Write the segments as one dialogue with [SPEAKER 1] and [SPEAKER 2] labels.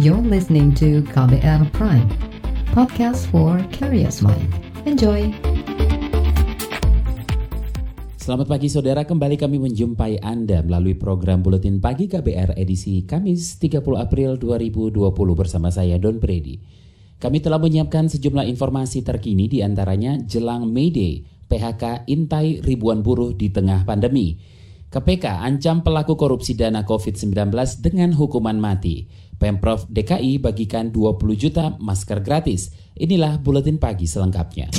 [SPEAKER 1] You're listening to KBR Prime, podcast for curious mind. Enjoy!
[SPEAKER 2] Selamat pagi saudara, kembali kami menjumpai Anda melalui program Buletin Pagi KBR edisi Kamis 30 April 2020 bersama saya Don Brady. Kami telah menyiapkan sejumlah informasi terkini di antaranya jelang May Day, PHK intai ribuan buruh di tengah pandemi. KPK ancam pelaku korupsi dana COVID-19 dengan hukuman mati. Pemprov DKI bagikan 20 juta masker gratis. Inilah Buletin Pagi selengkapnya.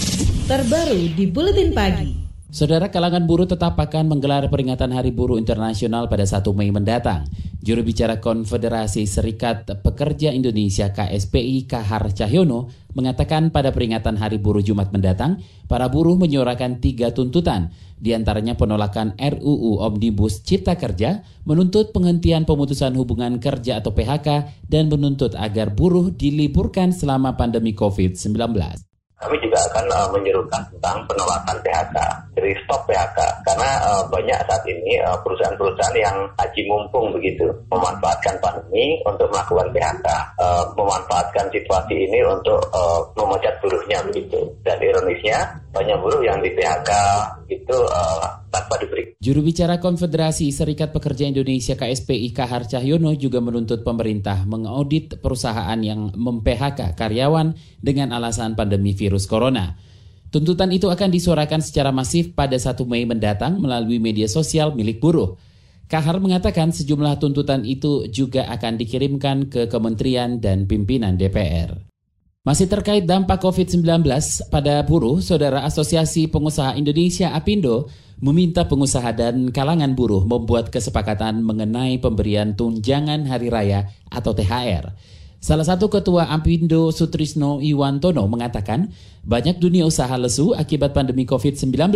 [SPEAKER 3] Terbaru di Buletin Pagi.
[SPEAKER 2] Saudara kalangan buruh tetap akan menggelar peringatan Hari Buruh Internasional pada 1 Mei mendatang. Juru bicara Konfederasi Serikat Pekerja Indonesia KSPI Kahar Cahyono mengatakan pada peringatan Hari Buruh Jumat mendatang, para buruh menyuarakan tiga tuntutan, di antaranya penolakan RUU Omnibus Cipta Kerja, menuntut penghentian pemutusan hubungan kerja atau PHK, dan menuntut agar buruh diliburkan selama pandemi COVID-19
[SPEAKER 4] kami juga akan uh, menyerukan tentang penolakan PHK, dari stop PHK, karena uh, banyak saat ini uh, perusahaan-perusahaan yang haji mumpung begitu, memanfaatkan pandemi untuk melakukan PHK, uh, memanfaatkan situasi ini untuk uh, memecat buruhnya begitu. Dan ironisnya banyak buruh yang di PHK itu uh, tanpa diberi.
[SPEAKER 2] Juru bicara Konfederasi Serikat Pekerja Indonesia KSPI Kahar Cahyono juga menuntut pemerintah mengaudit perusahaan yang mem-PHK karyawan dengan alasan pandemi virus corona. Tuntutan itu akan disuarakan secara masif pada 1 Mei mendatang melalui media sosial milik buruh. Kahar mengatakan sejumlah tuntutan itu juga akan dikirimkan ke kementerian dan pimpinan DPR. Masih terkait dampak COVID-19 pada buruh, Saudara Asosiasi Pengusaha Indonesia APindo meminta pengusaha dan kalangan buruh membuat kesepakatan mengenai pemberian tunjangan hari raya atau THR. Salah satu ketua APindo Sutrisno Iwantono mengatakan banyak dunia usaha lesu akibat pandemi COVID-19.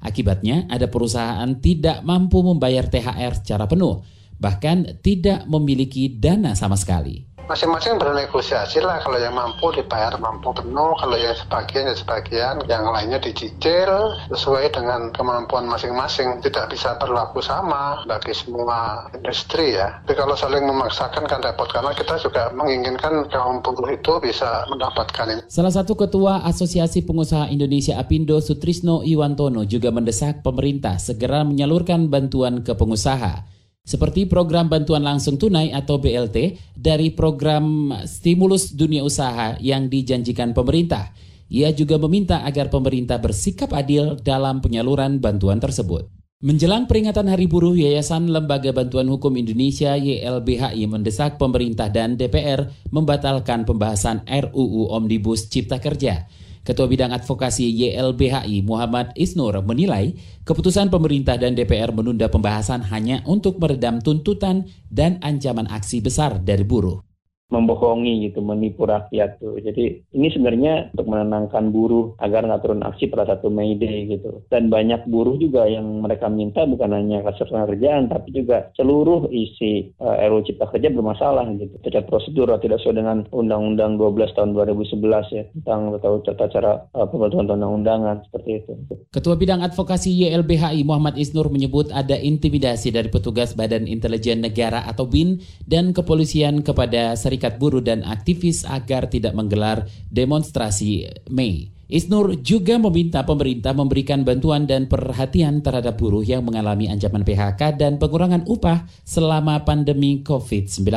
[SPEAKER 2] Akibatnya ada perusahaan tidak mampu membayar THR secara penuh, bahkan tidak memiliki dana sama sekali
[SPEAKER 5] masing-masing bernegosiasi lah. Kalau yang mampu dibayar mampu penuh kalau yang sebagian ya sebagian yang lainnya dicicil sesuai dengan kemampuan masing-masing. Tidak bisa berlaku sama bagi semua industri ya. Tapi kalau saling memaksakan kan repot karena kita juga menginginkan kaum buruh itu bisa mendapatkan ini.
[SPEAKER 2] Salah satu ketua Asosiasi Pengusaha Indonesia Apindo Sutrisno Iwantono juga mendesak pemerintah segera menyalurkan bantuan ke pengusaha seperti program bantuan langsung tunai atau BLT dari program stimulus dunia usaha yang dijanjikan pemerintah. Ia juga meminta agar pemerintah bersikap adil dalam penyaluran bantuan tersebut. Menjelang peringatan Hari Buruh, Yayasan Lembaga Bantuan Hukum Indonesia YLBHI mendesak pemerintah dan DPR membatalkan pembahasan RUU Omnibus Cipta Kerja. Ketua Bidang Advokasi YLBHI Muhammad Isnur menilai keputusan pemerintah dan DPR menunda pembahasan hanya untuk meredam tuntutan dan ancaman aksi besar dari buruh
[SPEAKER 6] membohongi gitu, menipu rakyat tuh. Jadi ini sebenarnya untuk menenangkan buruh agar nggak turun aksi pada satu Mei Day gitu. Dan banyak buruh juga yang mereka minta bukan hanya keseluruhan kerjaan, tapi juga seluruh isi uh, RUU Cipta Kerja bermasalah gitu. Tidak prosedur tidak sesuai dengan Undang-Undang 12 tahun 2011 ya tentang tata cara uh, pembentukan undang-undangan seperti itu.
[SPEAKER 2] Ketua Bidang Advokasi YLBHI Muhammad Isnur menyebut ada intimidasi dari petugas Badan Intelijen Negara atau BIN dan kepolisian kepada Seri serikat buruh dan aktivis agar tidak menggelar demonstrasi Mei. Isnur juga meminta pemerintah memberikan bantuan dan perhatian terhadap buruh yang mengalami ancaman PHK dan pengurangan upah selama pandemi COVID-19.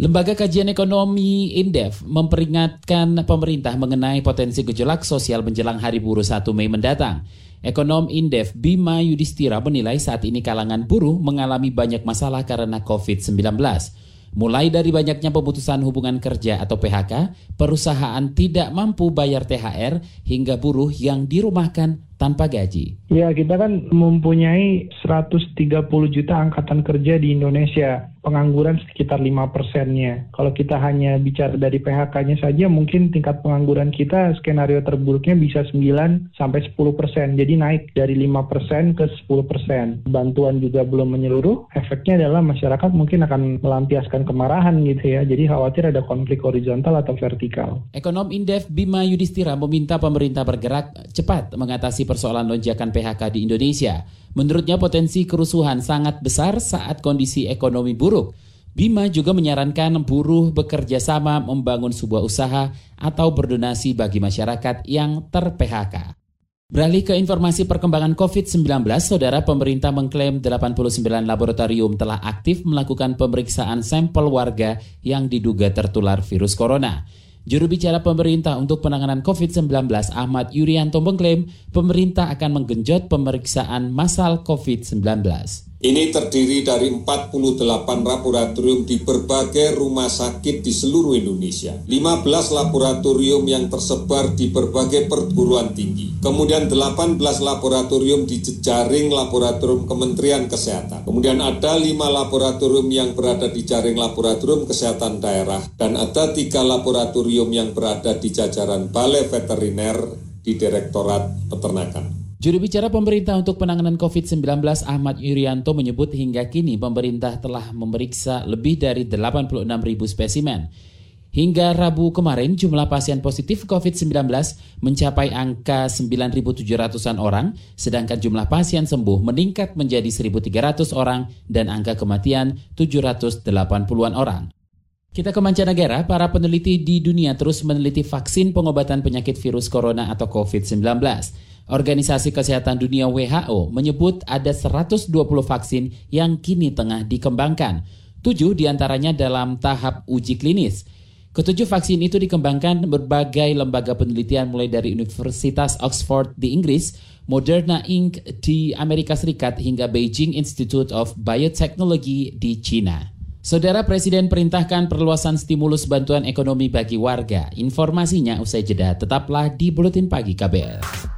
[SPEAKER 2] Lembaga Kajian Ekonomi Indef memperingatkan pemerintah mengenai potensi gejolak sosial menjelang Hari Buruh 1 Mei mendatang. Ekonom Indef Bima Yudhistira menilai saat ini kalangan buruh mengalami banyak masalah karena COVID-19. Mulai dari banyaknya pemutusan hubungan kerja atau PHK, perusahaan tidak mampu bayar THR hingga buruh yang dirumahkan tanpa gaji.
[SPEAKER 7] Ya, kita kan mempunyai 130 juta angkatan kerja di Indonesia. Pengangguran sekitar 5 persennya. Kalau kita hanya bicara dari PHK-nya saja, mungkin tingkat pengangguran kita skenario terburuknya bisa 9 sampai 10 persen. Jadi naik dari 5 persen ke 10 persen. Bantuan juga belum menyeluruh. Efeknya adalah masyarakat mungkin akan melampiaskan kemarahan gitu ya. Jadi khawatir ada konflik horizontal atau vertikal.
[SPEAKER 2] Ekonom Indef Bima Yudhistira meminta pemerintah bergerak cepat mengatasi persoalan lonjakan PHK di Indonesia. Menurutnya potensi kerusuhan sangat besar saat kondisi ekonomi buruk. Bima juga menyarankan buruh bekerja sama membangun sebuah usaha atau berdonasi bagi masyarakat yang ter-PHK. Beralih ke informasi perkembangan COVID-19, saudara pemerintah mengklaim 89 laboratorium telah aktif melakukan pemeriksaan sampel warga yang diduga tertular virus corona. Juru bicara pemerintah untuk penanganan COVID-19 Ahmad Yuryanto mengklaim pemerintah akan menggenjot pemeriksaan massal COVID-19.
[SPEAKER 8] Ini terdiri dari 48 laboratorium di berbagai rumah sakit di seluruh Indonesia. 15 laboratorium yang tersebar di berbagai perguruan tinggi. Kemudian 18 laboratorium di jejaring laboratorium Kementerian Kesehatan. Kemudian ada 5 laboratorium yang berada di jaring laboratorium kesehatan daerah. Dan ada 3 laboratorium yang berada di jajaran Balai Veteriner di Direktorat Peternakan.
[SPEAKER 2] Juru bicara pemerintah untuk penanganan COVID-19 Ahmad Yuryanto menyebut hingga kini pemerintah telah memeriksa lebih dari 86 ribu spesimen. Hingga Rabu kemarin jumlah pasien positif COVID-19 mencapai angka 9.700-an orang, sedangkan jumlah pasien sembuh meningkat menjadi 1.300 orang dan angka kematian 780-an orang. Kita ke mancanegara, para peneliti di dunia terus meneliti vaksin pengobatan penyakit virus corona atau COVID-19. Organisasi Kesehatan Dunia WHO menyebut ada 120 vaksin yang kini tengah dikembangkan. Tujuh di antaranya dalam tahap uji klinis. Ketujuh vaksin itu dikembangkan berbagai lembaga penelitian mulai dari Universitas Oxford di Inggris, Moderna Inc. di Amerika Serikat hingga Beijing Institute of Biotechnology di China. Saudara Presiden perintahkan perluasan stimulus bantuan ekonomi bagi warga. Informasinya usai jeda, tetaplah di Buletin Pagi KBR.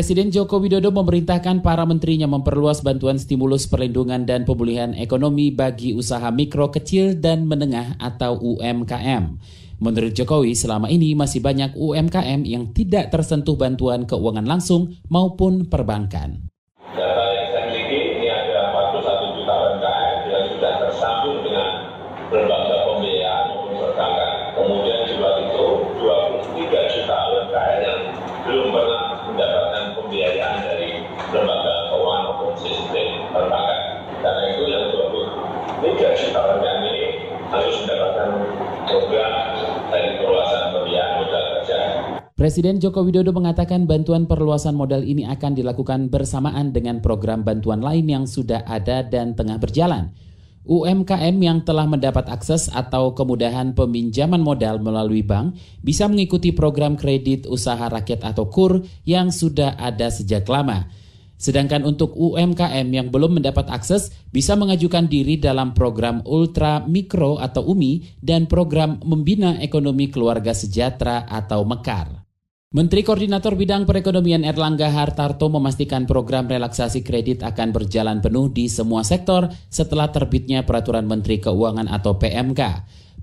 [SPEAKER 2] Presiden Joko Widodo memerintahkan para menterinya memperluas bantuan stimulus perlindungan dan pemulihan ekonomi bagi usaha mikro, kecil, dan menengah atau UMKM. Menurut Jokowi, selama ini masih banyak UMKM yang tidak tersentuh bantuan keuangan langsung maupun perbankan.
[SPEAKER 9] 23 juta UMKM ini harus mendapatkan program dari perluasan pembiayaan modal kerja.
[SPEAKER 2] Presiden Joko Widodo mengatakan bantuan perluasan modal ini akan dilakukan bersamaan dengan program bantuan lain yang sudah ada dan tengah berjalan. UMKM yang telah mendapat akses atau kemudahan peminjaman modal melalui bank bisa mengikuti program kredit usaha rakyat atau KUR yang sudah ada sejak lama. Sedangkan untuk UMKM yang belum mendapat akses bisa mengajukan diri dalam program Ultra Mikro atau UMI dan program Membina Ekonomi Keluarga Sejahtera atau MEKAR. Menteri Koordinator Bidang Perekonomian Erlangga Hartarto memastikan program relaksasi kredit akan berjalan penuh di semua sektor setelah terbitnya Peraturan Menteri Keuangan atau PMK.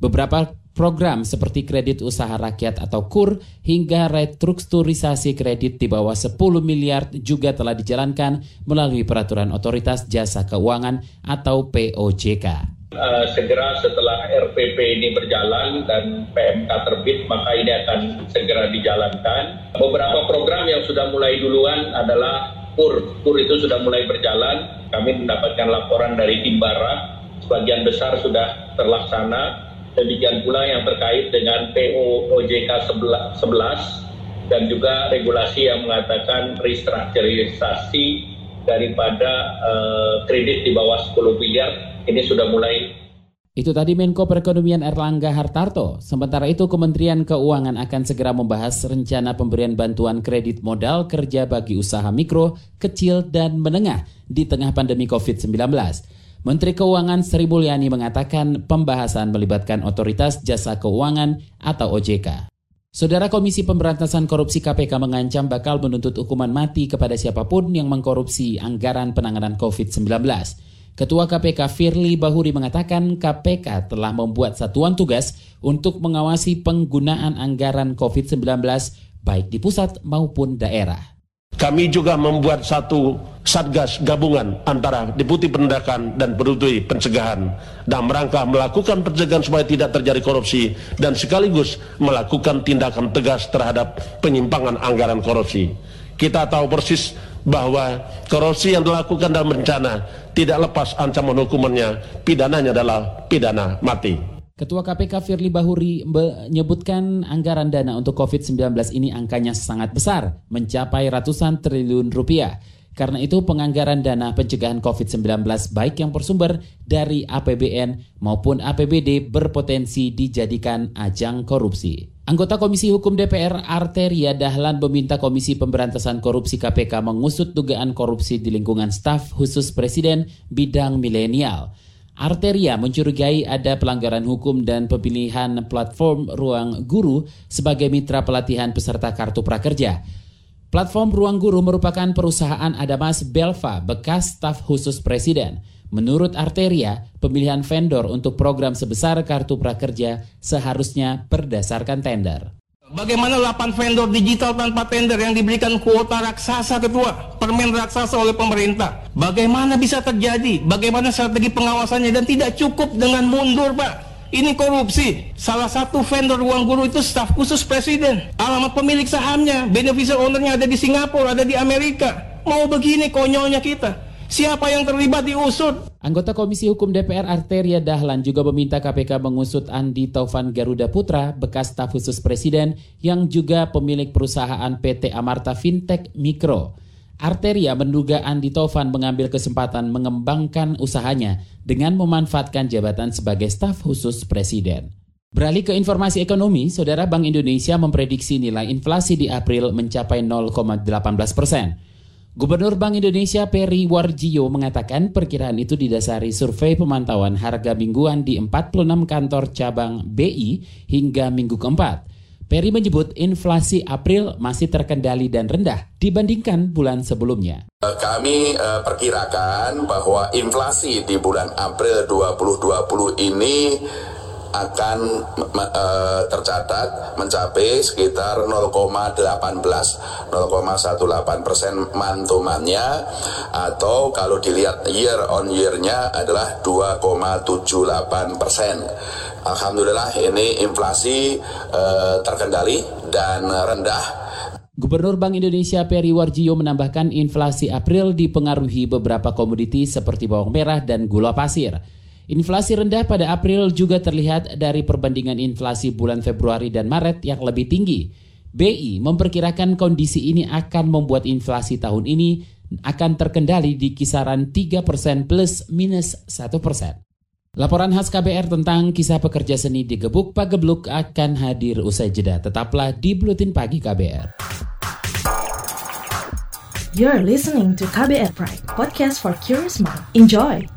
[SPEAKER 2] Beberapa program seperti kredit usaha rakyat atau KUR hingga restrukturisasi kredit di bawah 10 miliar juga telah dijalankan melalui Peraturan Otoritas Jasa Keuangan atau POJK.
[SPEAKER 9] Uh, segera setelah RPP ini berjalan dan PMK terbit, maka ini akan segera dijalankan. Beberapa program yang sudah mulai duluan adalah KUR. KUR itu sudah mulai berjalan. Kami mendapatkan laporan dari Timbara, sebagian besar sudah terlaksana. Demikian pula yang terkait dengan PO OJK 11 dan juga regulasi yang mengatakan restrukturisasi daripada uh, kredit di bawah 10 miliar ini sudah mulai
[SPEAKER 2] itu tadi Menko Perekonomian Erlangga Hartarto. Sementara itu Kementerian Keuangan akan segera membahas rencana pemberian bantuan kredit modal kerja bagi usaha mikro, kecil, dan menengah di tengah pandemi COVID-19. Menteri Keuangan Sri Mulyani mengatakan pembahasan melibatkan Otoritas Jasa Keuangan atau OJK. Saudara Komisi Pemberantasan Korupsi KPK mengancam bakal menuntut hukuman mati kepada siapa pun yang mengkorupsi anggaran penanganan COVID-19. Ketua KPK Firly Bahuri mengatakan KPK telah membuat satuan tugas untuk mengawasi penggunaan anggaran COVID-19 baik di pusat maupun daerah.
[SPEAKER 10] Kami juga membuat satu satgas gabungan antara Deputi Penindakan dan Deputi Pencegahan dan merangka melakukan pencegahan supaya tidak terjadi korupsi dan sekaligus melakukan tindakan tegas terhadap penyimpangan anggaran korupsi. Kita tahu persis bahwa korupsi yang dilakukan dalam bencana tidak lepas ancaman hukumannya, pidananya adalah pidana mati.
[SPEAKER 2] Ketua KPK Firly Bahuri menyebutkan anggaran dana untuk COVID-19 ini angkanya sangat besar, mencapai ratusan triliun rupiah. Karena itu penganggaran dana pencegahan COVID-19 baik yang bersumber dari APBN maupun APBD berpotensi dijadikan ajang korupsi. Anggota Komisi Hukum DPR Arteria Dahlan meminta Komisi Pemberantasan Korupsi KPK mengusut dugaan korupsi di lingkungan staf khusus Presiden bidang milenial. Arteria mencurigai ada pelanggaran hukum dan pemilihan platform Ruang Guru sebagai mitra pelatihan peserta Kartu Prakerja. Platform Ruang Guru merupakan perusahaan Adamas Belva bekas staf khusus Presiden. Menurut Arteria, pemilihan vendor untuk program sebesar Kartu Prakerja seharusnya berdasarkan tender.
[SPEAKER 11] Bagaimana 8 vendor digital tanpa tender yang diberikan kuota raksasa ketua, permen raksasa oleh pemerintah. Bagaimana bisa terjadi? Bagaimana strategi pengawasannya dan tidak cukup dengan mundur, Pak. Ini korupsi. Salah satu vendor ruang guru itu staf khusus presiden. Alamat pemilik sahamnya, beneficial ownernya ada di Singapura, ada di Amerika. Mau begini konyolnya kita. Siapa yang terlibat diusut?
[SPEAKER 2] Anggota Komisi Hukum DPR Arteria Dahlan juga meminta KPK mengusut Andi Taufan Garuda Putra, bekas staf khusus Presiden yang juga pemilik perusahaan PT Amarta Fintech Mikro. Arteria menduga Andi Taufan mengambil kesempatan mengembangkan usahanya dengan memanfaatkan jabatan sebagai staf khusus Presiden. Beralih ke informasi ekonomi, Saudara Bank Indonesia memprediksi nilai inflasi di April mencapai 0,18 persen. Gubernur Bank Indonesia Peri Warjio mengatakan perkiraan itu didasari survei pemantauan harga mingguan di 46 kantor cabang BI hingga minggu keempat. Peri menyebut inflasi April masih terkendali dan rendah dibandingkan bulan sebelumnya.
[SPEAKER 12] Kami uh, perkirakan bahwa inflasi di bulan April 2020 ini akan uh, tercatat mencapai sekitar 0,18 0,18 persen mantumannya atau kalau dilihat year on year-nya adalah 2,78 persen. Alhamdulillah ini inflasi uh, terkendali dan rendah
[SPEAKER 2] Gubernur Bank Indonesia Peri Warjio menambahkan inflasi April dipengaruhi beberapa komoditi seperti bawang merah dan gula pasir. Inflasi rendah pada April juga terlihat dari perbandingan inflasi bulan Februari dan Maret yang lebih tinggi. BI memperkirakan kondisi ini akan membuat inflasi tahun ini akan terkendali di kisaran 3% plus minus 1%. Laporan khas KBR tentang kisah pekerja seni di Gebuk Pagebluk akan hadir usai jeda. Tetaplah di Buletin Pagi KBR.
[SPEAKER 3] You're listening to KBR Pride, podcast for curious mind. Enjoy!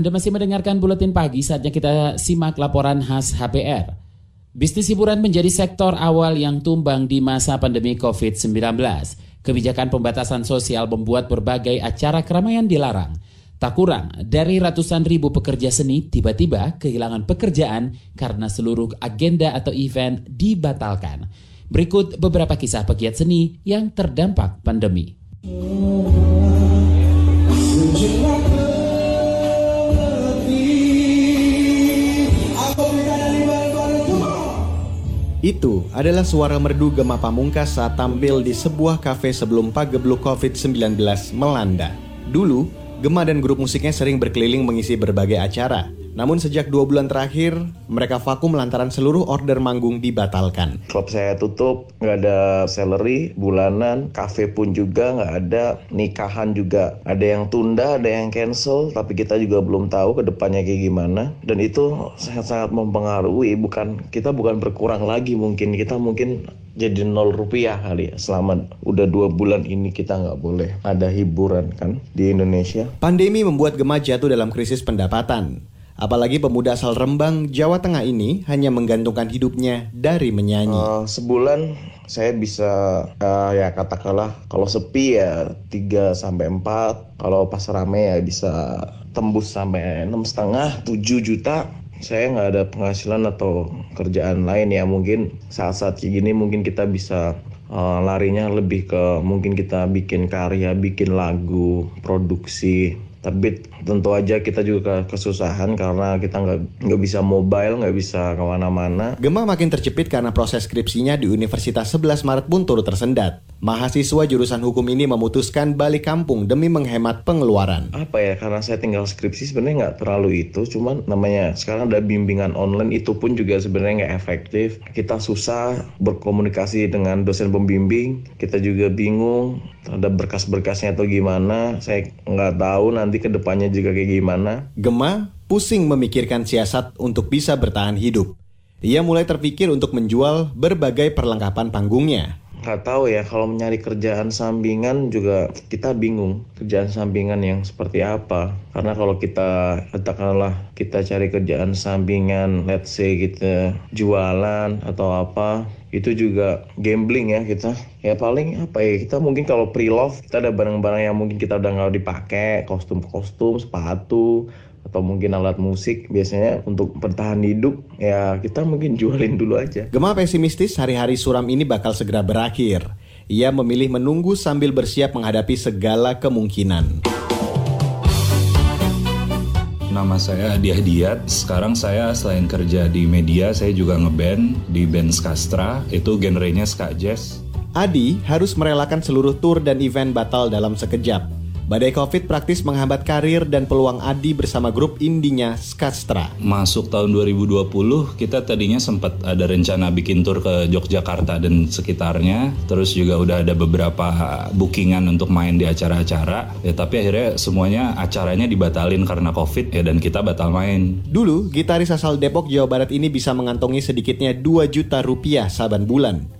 [SPEAKER 2] Anda masih mendengarkan Buletin Pagi, saatnya kita simak laporan khas HPR. Bisnis hiburan menjadi sektor awal yang tumbang di masa pandemi COVID-19. Kebijakan pembatasan sosial membuat berbagai acara keramaian dilarang. Tak kurang dari ratusan ribu pekerja seni tiba-tiba kehilangan pekerjaan karena seluruh agenda atau event dibatalkan. Berikut beberapa kisah pegiat seni yang terdampak pandemi.
[SPEAKER 13] Itu adalah suara merdu Gema Pamungkas saat tampil di sebuah kafe sebelum pagebluk COVID-19 melanda. Dulu, Gema dan grup musiknya sering berkeliling mengisi berbagai acara, namun sejak dua bulan terakhir, mereka vakum lantaran seluruh order manggung dibatalkan.
[SPEAKER 14] Klub saya tutup, nggak ada salary bulanan, kafe pun juga nggak ada, nikahan juga ada yang tunda, ada yang cancel, tapi kita juga belum tahu ke depannya kayak gimana. Dan itu sangat-sangat mempengaruhi, bukan kita bukan berkurang lagi mungkin, kita mungkin jadi nol rupiah kali ya selama udah dua bulan ini kita nggak boleh ada hiburan kan di Indonesia.
[SPEAKER 13] Pandemi membuat Gema jatuh dalam krisis pendapatan. Apalagi pemuda asal Rembang, Jawa Tengah ini hanya menggantungkan hidupnya dari menyanyi.
[SPEAKER 14] Uh, sebulan saya bisa uh, ya katakanlah kalau sepi ya 3 sampai 4, kalau pas rame ya bisa tembus sampai enam setengah 7 juta. Saya nggak ada penghasilan atau kerjaan lain ya. Mungkin saat-saat kayak gini mungkin kita bisa uh, larinya lebih ke mungkin kita bikin karya bikin lagu produksi tapi tentu aja kita juga kesusahan karena kita nggak nggak bisa mobile nggak bisa ke mana-mana
[SPEAKER 13] Gemma makin terjepit karena proses skripsinya di Universitas 11 Maret pun turut tersendat Mahasiswa jurusan hukum ini memutuskan balik kampung demi menghemat pengeluaran.
[SPEAKER 14] Apa ya, karena saya tinggal skripsi sebenarnya nggak terlalu itu, cuman namanya sekarang ada bimbingan online itu pun juga sebenarnya nggak efektif. Kita susah berkomunikasi dengan dosen pembimbing, kita juga bingung ada berkas-berkasnya atau gimana. Saya nggak tahu nanti ke depannya juga kayak gimana.
[SPEAKER 13] Gemma pusing memikirkan siasat untuk bisa bertahan hidup. Ia mulai terpikir untuk menjual berbagai perlengkapan panggungnya
[SPEAKER 14] nggak tahu ya kalau mencari kerjaan sampingan juga kita bingung kerjaan sampingan yang seperti apa karena kalau kita katakanlah kita cari kerjaan sampingan let's say kita jualan atau apa itu juga gambling ya kita ya paling apa ya kita mungkin kalau pre-love kita ada barang-barang yang mungkin kita udah nggak dipakai kostum-kostum sepatu atau mungkin alat musik biasanya untuk bertahan hidup ya kita mungkin jualin dulu aja.
[SPEAKER 13] Gemah pesimistis hari-hari suram ini bakal segera berakhir. Ia memilih menunggu sambil bersiap menghadapi segala kemungkinan.
[SPEAKER 15] Nama saya Adi Hadiat. Sekarang saya selain kerja di media, saya juga ngeband di band Skastra. Itu genrenya ska jazz.
[SPEAKER 13] Adi harus merelakan seluruh tour dan event batal dalam sekejap Badai Covid praktis menghambat karir dan peluang Adi bersama grup indinya Skastra.
[SPEAKER 15] Masuk tahun 2020, kita tadinya sempat ada rencana bikin tur ke Yogyakarta dan sekitarnya. Terus juga udah ada beberapa bookingan untuk main di acara-acara. Ya, tapi akhirnya semuanya acaranya dibatalin karena Covid ya dan kita batal main.
[SPEAKER 13] Dulu, gitaris asal Depok, Jawa Barat ini bisa mengantongi sedikitnya 2 juta rupiah saban bulan.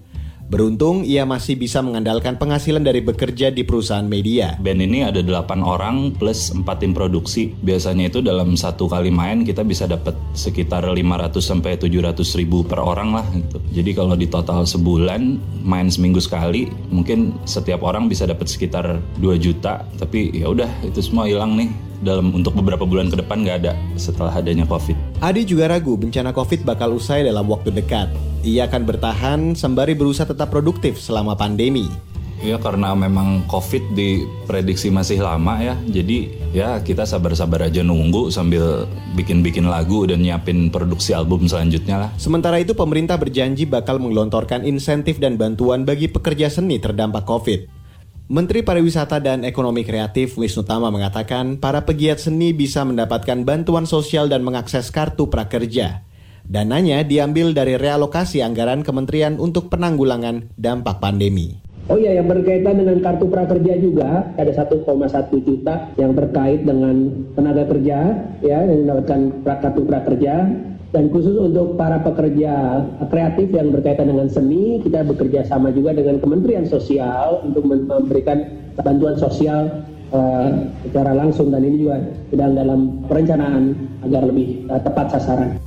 [SPEAKER 13] Beruntung ia masih bisa mengandalkan penghasilan dari bekerja di perusahaan media.
[SPEAKER 15] Band ini ada 8 orang plus 4 tim produksi. Biasanya itu dalam satu kali main kita bisa dapat sekitar 500 sampai 700 ribu per orang lah gitu. Jadi kalau di total sebulan main seminggu sekali mungkin setiap orang bisa dapat sekitar 2 juta. Tapi ya udah itu semua hilang nih dalam untuk beberapa bulan ke depan nggak ada setelah adanya COVID.
[SPEAKER 13] Adi juga ragu bencana COVID bakal usai dalam waktu dekat. Ia akan bertahan sembari berusaha tetap produktif selama pandemi.
[SPEAKER 15] Ya karena memang COVID diprediksi masih lama ya, jadi ya kita sabar-sabar aja nunggu sambil bikin-bikin lagu dan nyiapin produksi album selanjutnya lah.
[SPEAKER 13] Sementara itu pemerintah berjanji bakal menggelontorkan insentif dan bantuan bagi pekerja seni terdampak COVID. Menteri Pariwisata dan Ekonomi Kreatif Wisnu Tama mengatakan para pegiat seni bisa mendapatkan bantuan sosial dan mengakses kartu prakerja. Dananya diambil dari realokasi anggaran kementerian untuk penanggulangan dampak pandemi.
[SPEAKER 16] Oh iya, yang berkaitan dengan kartu prakerja juga ada 1,1 juta yang terkait dengan tenaga kerja ya yang mendapatkan kartu prakerja dan khusus untuk para pekerja kreatif yang berkaitan dengan seni kita bekerja sama juga dengan Kementerian Sosial untuk memberikan bantuan sosial uh, secara langsung dan ini juga sedang dalam perencanaan agar lebih uh, tepat sasaran.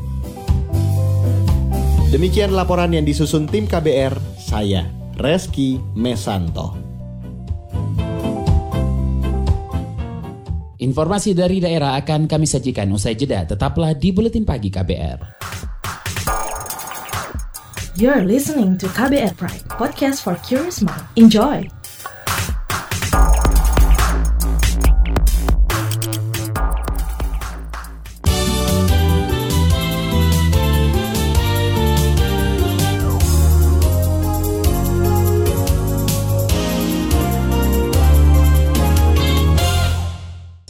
[SPEAKER 13] Demikian laporan yang disusun tim KBR, saya Reski Mesanto.
[SPEAKER 2] Informasi dari daerah akan kami sajikan usai jeda. Tetaplah di Buletin Pagi KBR.
[SPEAKER 3] You're listening to KBR Pride, podcast for curious mind. Enjoy!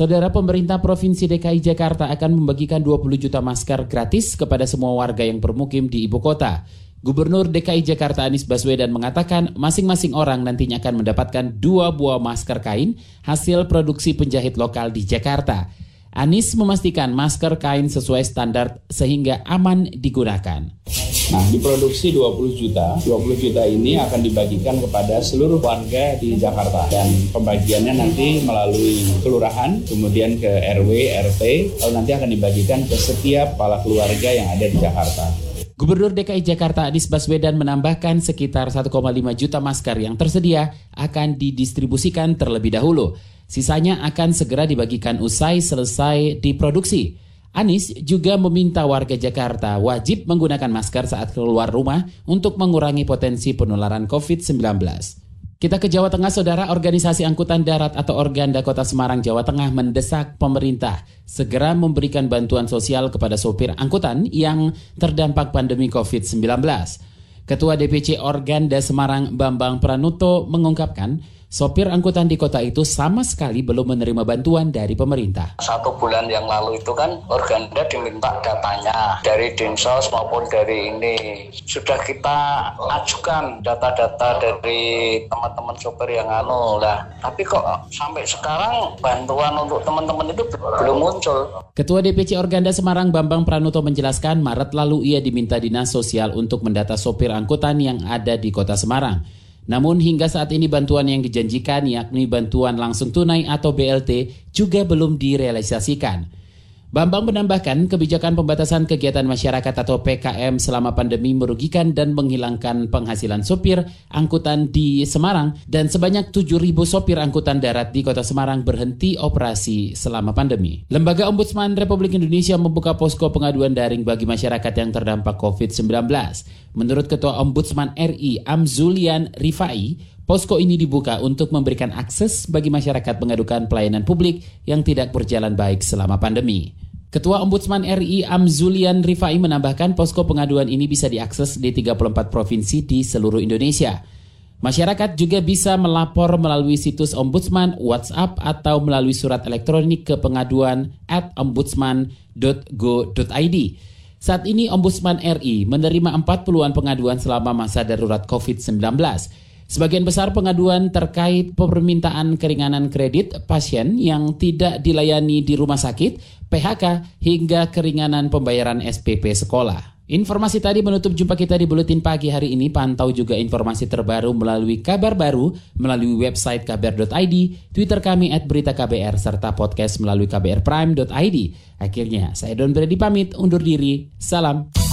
[SPEAKER 2] Saudara pemerintah Provinsi DKI Jakarta akan membagikan 20 juta masker gratis kepada semua warga yang bermukim di ibu kota. Gubernur DKI Jakarta Anies Baswedan mengatakan masing-masing orang nantinya akan mendapatkan dua buah masker kain hasil produksi penjahit lokal di Jakarta. Anies memastikan masker kain sesuai standar sehingga aman digunakan.
[SPEAKER 17] Nah, diproduksi 20 juta. 20 juta ini akan dibagikan kepada seluruh warga di Jakarta dan pembagiannya nanti melalui kelurahan, kemudian ke RW, RT, lalu nanti akan dibagikan ke setiap kepala keluarga yang ada di Jakarta.
[SPEAKER 2] Gubernur DKI Jakarta Anies Baswedan menambahkan sekitar 1,5 juta masker yang tersedia akan didistribusikan terlebih dahulu. Sisanya akan segera dibagikan usai selesai diproduksi. Anies juga meminta warga Jakarta wajib menggunakan masker saat keluar rumah untuk mengurangi potensi penularan COVID-19. Kita ke Jawa Tengah, Saudara. Organisasi Angkutan Darat atau Organda Kota Semarang, Jawa Tengah mendesak pemerintah segera memberikan bantuan sosial kepada sopir angkutan yang terdampak pandemi COVID-19. Ketua DPC Organda Semarang Bambang Pranuto mengungkapkan Sopir angkutan di kota itu sama sekali belum menerima bantuan dari pemerintah.
[SPEAKER 18] Satu bulan yang lalu itu kan Organda diminta datanya dari Dinsos maupun dari ini. Sudah kita ajukan data-data dari teman-teman sopir yang anu lah. Tapi kok sampai sekarang bantuan untuk teman-teman itu belum muncul.
[SPEAKER 2] Ketua DPC Organda Semarang Bambang Pranuto menjelaskan Maret lalu ia diminta Dinas Sosial untuk mendata sopir angkutan yang ada di kota Semarang. Namun hingga saat ini bantuan yang dijanjikan yakni bantuan langsung tunai atau BLT juga belum direalisasikan. Bambang menambahkan kebijakan pembatasan kegiatan masyarakat atau PKM selama pandemi merugikan dan menghilangkan penghasilan sopir angkutan di Semarang dan sebanyak 7.000 sopir angkutan darat di kota Semarang berhenti operasi selama pandemi. Lembaga Ombudsman Republik Indonesia membuka posko pengaduan daring bagi masyarakat yang terdampak COVID-19. Menurut Ketua Ombudsman RI Amzulian Rifai, Posko ini dibuka untuk memberikan akses bagi masyarakat mengadukan pelayanan publik yang tidak berjalan baik selama pandemi. Ketua Ombudsman RI Amzulian Rifai menambahkan posko pengaduan ini bisa diakses di 34 provinsi di seluruh Indonesia. Masyarakat juga bisa melapor melalui situs Ombudsman, WhatsApp, atau melalui surat elektronik ke pengaduan at ombudsman.go.id. Saat ini Ombudsman RI menerima 40-an pengaduan selama masa darurat COVID-19. Sebagian besar pengaduan terkait permintaan keringanan kredit pasien yang tidak dilayani di rumah sakit, PHK, hingga keringanan pembayaran SPP sekolah. Informasi tadi menutup jumpa kita di Buletin Pagi hari ini. Pantau juga informasi terbaru melalui kabar baru, melalui website kabar.id, Twitter kami at berita KBR, serta podcast melalui kbrprime.id. Akhirnya, saya Don Brady pamit, undur diri. Salam.